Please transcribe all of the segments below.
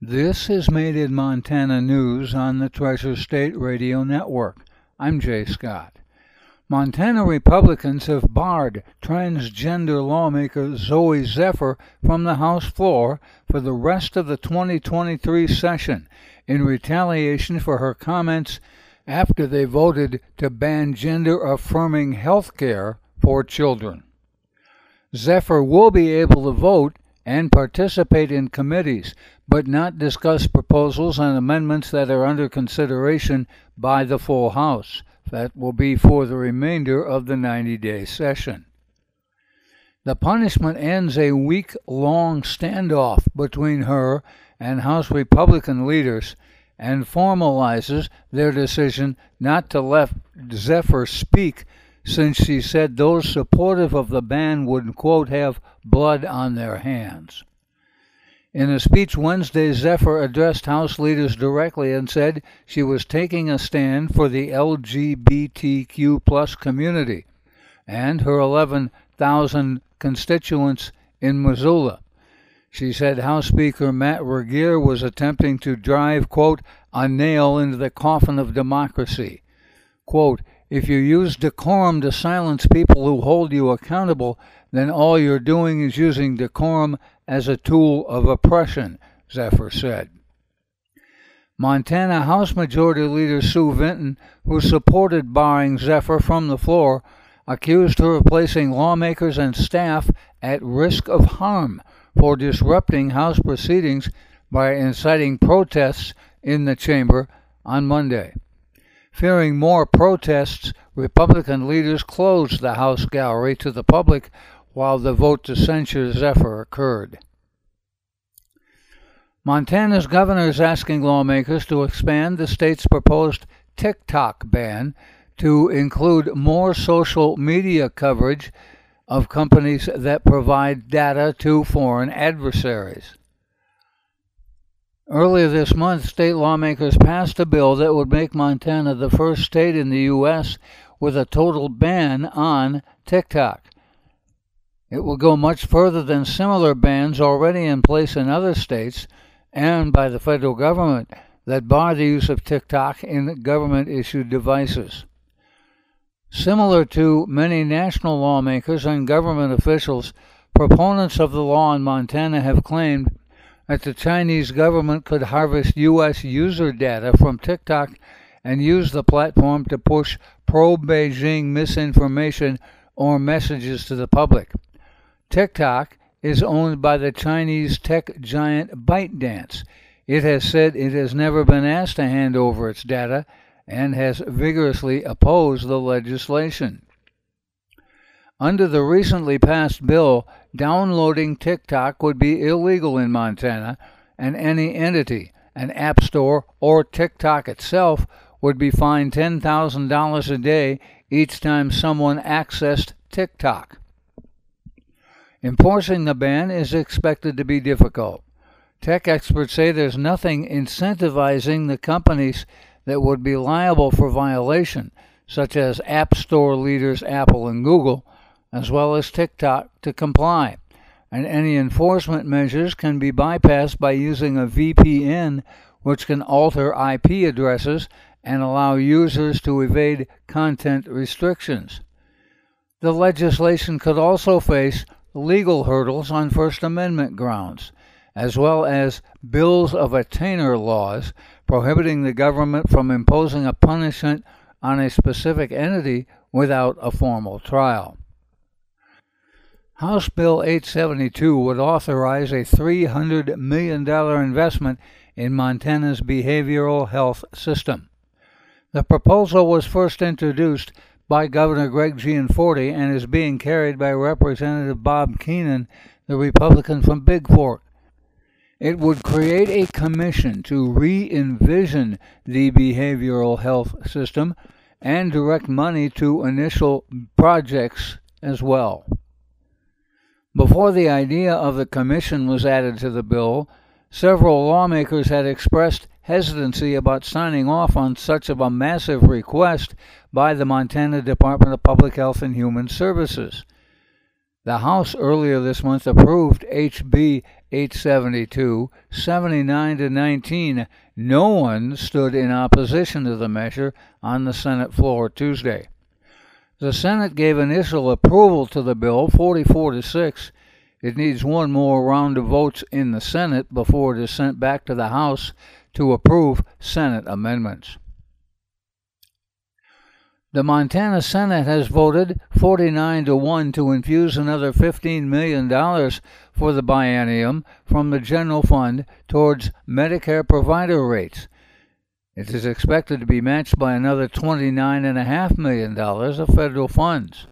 This is Made in Montana News on the Treasure State Radio Network. I'm Jay Scott. Montana Republicans have barred transgender lawmaker Zooey Zephyr from the House floor for the rest of the 2023 session in retaliation for her comments after they voted to ban gender affirming health care for children. Zephyr will be able to vote and participate in committees, but not discuss proposals and amendments that are under consideration by the full House. That will be for the remainder of the 90 day session. The punishment ends a week long standoff between her and House Republican leaders and formalizes their decision not to let Zephyr speak since she said those supportive of the ban would, quote, have blood on their hands. In a speech Wednesday, Zephyr addressed House leaders directly and said she was taking a stand for the LGBTQ plus community and her 11,000 constituents in Missoula. She said House Speaker Matt Regier was attempting to drive, quote, a nail into the coffin of democracy. Quote, if you use decorum to silence people who hold you accountable, then all you're doing is using decorum as a tool of oppression, Zephyr said. Montana House Majority Leader Sue Vinton, who supported barring Zephyr from the floor, accused her of placing lawmakers and staff at risk of harm for disrupting House proceedings by inciting protests in the chamber on Monday. Fearing more protests, Republican leaders closed the House gallery to the public while the vote to censure Zephyr occurred. Montana's governor is asking lawmakers to expand the state's proposed TikTok ban to include more social media coverage of companies that provide data to foreign adversaries. Earlier this month, state lawmakers passed a bill that would make Montana the first state in the U.S. with a total ban on TikTok. It will go much further than similar bans already in place in other states and by the federal government that bar the use of TikTok in government issued devices. Similar to many national lawmakers and government officials, proponents of the law in Montana have claimed that the Chinese government could harvest U.S. user data from TikTok and use the platform to push pro Beijing misinformation or messages to the public. TikTok is owned by the Chinese tech giant ByteDance. It has said it has never been asked to hand over its data and has vigorously opposed the legislation. Under the recently passed bill, downloading TikTok would be illegal in Montana, and any entity, an app store, or TikTok itself would be fined $10,000 a day each time someone accessed TikTok. Enforcing the ban is expected to be difficult. Tech experts say there's nothing incentivizing the companies that would be liable for violation, such as App Store leaders Apple and Google, as well as TikTok, to comply. And any enforcement measures can be bypassed by using a VPN, which can alter IP addresses and allow users to evade content restrictions. The legislation could also face legal hurdles on First Amendment grounds, as well as bills of attainder laws prohibiting the government from imposing a punishment on a specific entity without a formal trial. House Bill 872 would authorize a $300 million investment in Montana's behavioral health system. The proposal was first introduced by Governor Greg Gianforte and is being carried by Representative Bob Keenan, the Republican from Bigfork. It would create a commission to re envision the behavioral health system and direct money to initial projects as well. Before the idea of the commission was added to the bill, several lawmakers had expressed hesitancy about signing off on such of a massive request by the Montana Department of Public Health and Human Services. The House earlier this month approved HB 872, 79 to 19. No one stood in opposition to the measure on the Senate floor Tuesday. The Senate gave initial approval to the bill 44 to 6. It needs one more round of votes in the Senate before it is sent back to the House to approve Senate amendments. The Montana Senate has voted 49 to 1 to infuse another $15 million for the biennium from the general fund towards Medicare provider rates. It is expected to be matched by another $29.5 million of federal funds.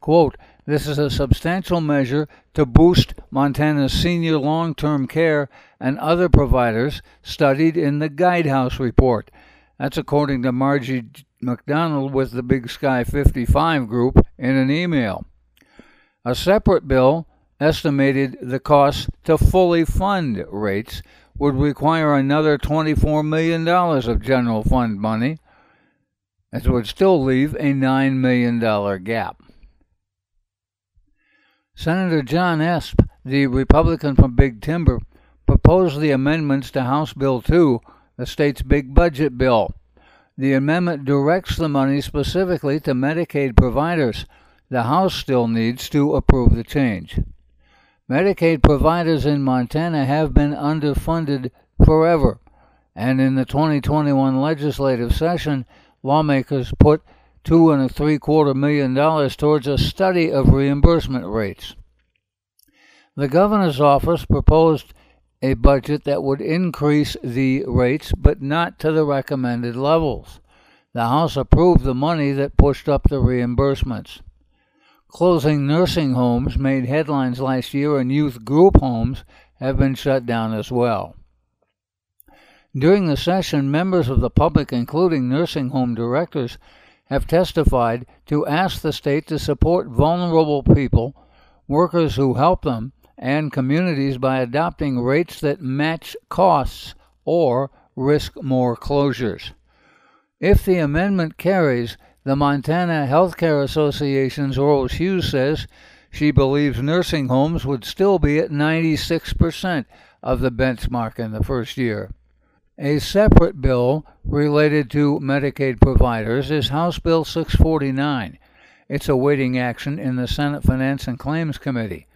Quote, this is a substantial measure to boost Montana's senior long term care and other providers studied in the Guidehouse report. That's according to Margie McDonald with the Big Sky 55 group in an email. A separate bill estimated the cost to fully fund rates would require another $24 million of general fund money. That would still leave a $9 million gap. Senator John Esp, the Republican from Big Timber, proposed the amendments to House Bill 2, the state's big budget bill. The amendment directs the money specifically to Medicaid providers. The House still needs to approve the change. Medicaid providers in Montana have been underfunded forever, and in the 2021 legislative session, lawmakers put two and a three quarter million dollars towards a study of reimbursement rates. The governor's office proposed a budget that would increase the rates, but not to the recommended levels. The House approved the money that pushed up the reimbursements. Closing nursing homes made headlines last year, and youth group homes have been shut down as well. During the session, members of the public, including nursing home directors, have testified to ask the state to support vulnerable people, workers who help them, and communities by adopting rates that match costs or risk more closures. If the amendment carries, the Montana Healthcare Association's Rose Hughes says she believes nursing homes would still be at 96% of the benchmark in the first year. A separate bill related to Medicaid providers is House Bill 649. It's awaiting action in the Senate Finance and Claims Committee.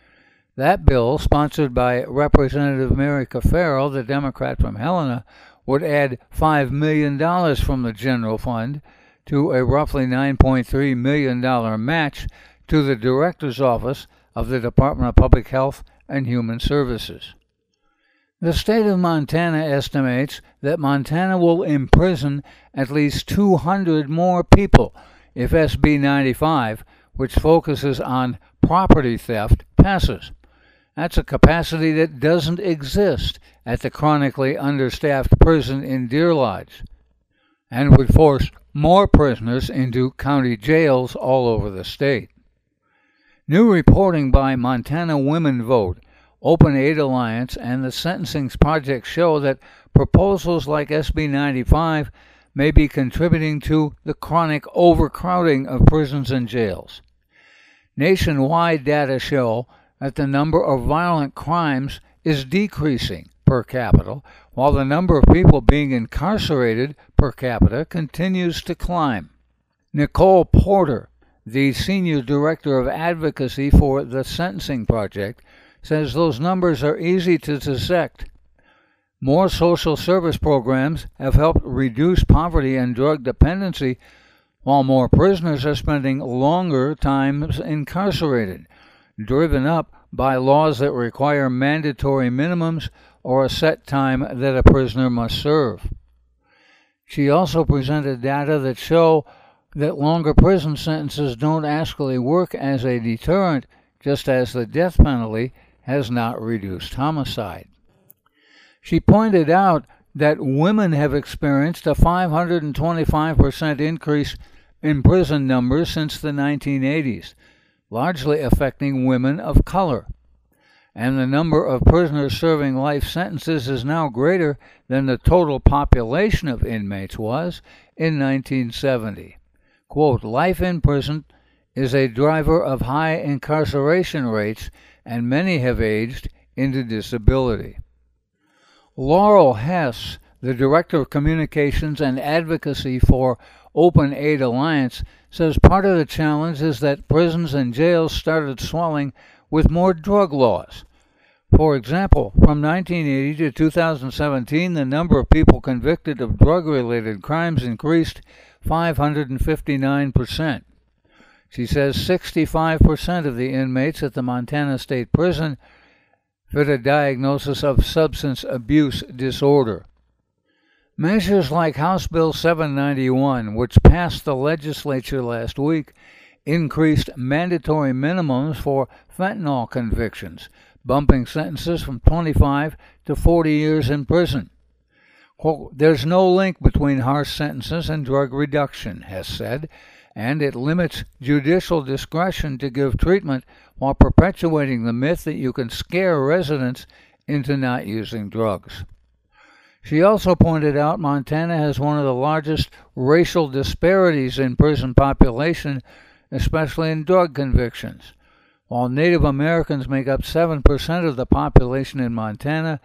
That bill, sponsored by Representative Mary Caferro, the Democrat from Helena, would add $5 million from the general fund to a roughly $9.3 million match to the Director's Office of the Department of Public Health and Human Services. The state of Montana estimates that Montana will imprison at least 200 more people if SB 95, which focuses on property theft, passes. That's a capacity that doesn't exist at the chronically understaffed prison in Deer Lodge and would force more prisoners into county jails all over the state. New reporting by Montana Women Vote, Open Aid Alliance, and the Sentencing Project show that proposals like SB 95 may be contributing to the chronic overcrowding of prisons and jails. Nationwide data show that the number of violent crimes is decreasing per capita, while the number of people being incarcerated per capita continues to climb. Nicole Porter, the senior director of advocacy for the Sentencing Project, says those numbers are easy to dissect. More social service programs have helped reduce poverty and drug dependency, while more prisoners are spending longer times incarcerated driven up by laws that require mandatory minimums or a set time that a prisoner must serve. She also presented data that show that longer prison sentences don't actually work as a deterrent, just as the death penalty has not reduced homicide. She pointed out that women have experienced a 525% increase in prison numbers since the 1980s, largely affecting women of color. And the number of prisoners serving life sentences is now greater than the total population of inmates was in 1970. Quote, life in prison is a driver of high incarceration rates, and many have aged into disability. Laurel Hess, the Director of Communications and Advocacy for Open Aid Alliance, says part of the challenge is that prisons and jails started swelling with more drug laws. For example, from 1980 to 2017, the number of people convicted of drug related crimes increased 559%. She says 65% of the inmates at the Montana State Prison fit a diagnosis of substance abuse disorder. Measures like House Bill 791, which passed the legislature last week, increased mandatory minimums for fentanyl convictions, bumping sentences from 25 to 40 years in prison. Quote, There's no link between harsh sentences and drug reduction, Hess said, and it limits judicial discretion to give treatment while perpetuating the myth that you can scare residents into not using drugs. She also pointed out Montana has one of the largest racial disparities in prison population, especially in drug convictions. While Native Americans make up 7% of the population in Montana,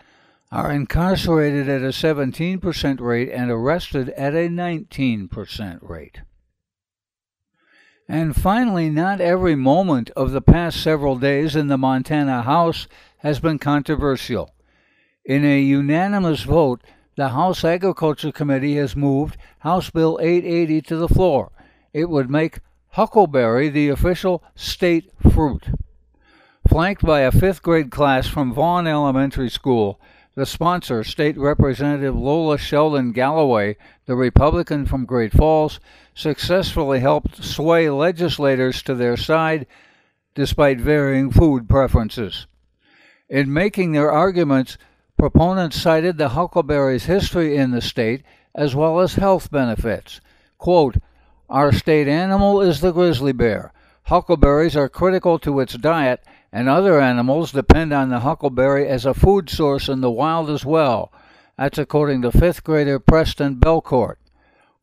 are incarcerated at a 17% rate and arrested at a 19% rate. And finally, not every moment of the past several days in the Montana House has been controversial. In a unanimous vote, the House Agriculture Committee has moved House Bill 880 to the floor. It would make huckleberry the official state fruit. Flanked by a fifth grade class from Vaughn Elementary School, the sponsor, State Representative Lola Sheldon Galloway, the Republican from Great Falls, successfully helped sway legislators to their side despite varying food preferences. In making their arguments, proponents cited the huckleberry's history in the state as well as health benefits. Quote, Our state animal is the grizzly bear. Huckleberries are critical to its diet, and other animals depend on the huckleberry as a food source in the wild as well. That's according to fifth grader Preston Belcourt.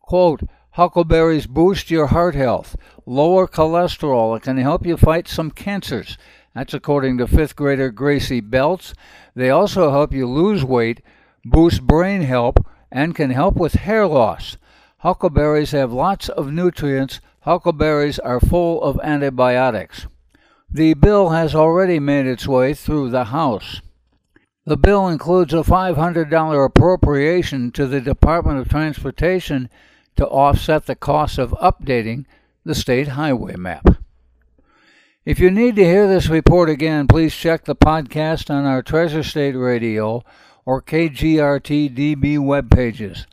Quote, Huckleberries boost your heart health, lower cholesterol, and can help you fight some cancers. That's according to fifth grader Gracie Belts. They also help you lose weight, boost brain health, and can help with hair loss. Huckleberries have lots of nutrients. Huckleberries are full of antibiotics. The bill has already made its way through the House. The bill includes a $500 appropriation to the Department of Transportation to offset the cost of updating the state highway map. If you need to hear this report again, please check the podcast on our Treasure State Radio or KGRT DB web pages.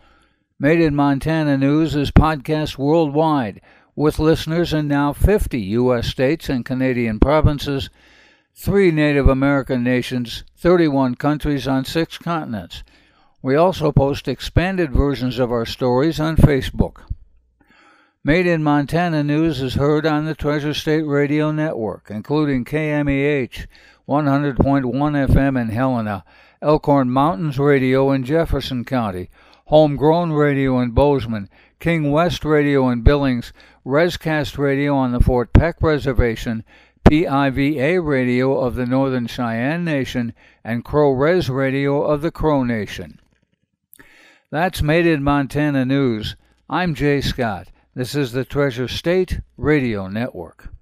Made in Montana News is podcast worldwide with listeners in now 50 U.S. states and Canadian provinces, three Native American nations, 31 countries on six continents. We also post expanded versions of our stories on Facebook. Made in Montana News is heard on the Treasure State Radio Network, including KMEH 100.1 FM in Helena, Elkhorn Mountains Radio in Jefferson County, Homegrown Radio in Bozeman, King West Radio in Billings, Rescast Radio on the Fort Peck Reservation, PIVA Radio of the Northern Cheyenne Nation, and Crow Res Radio of the Crow Nation. That's Made in Montana News. I'm Jay Scott. This is the Treasure State Radio Network.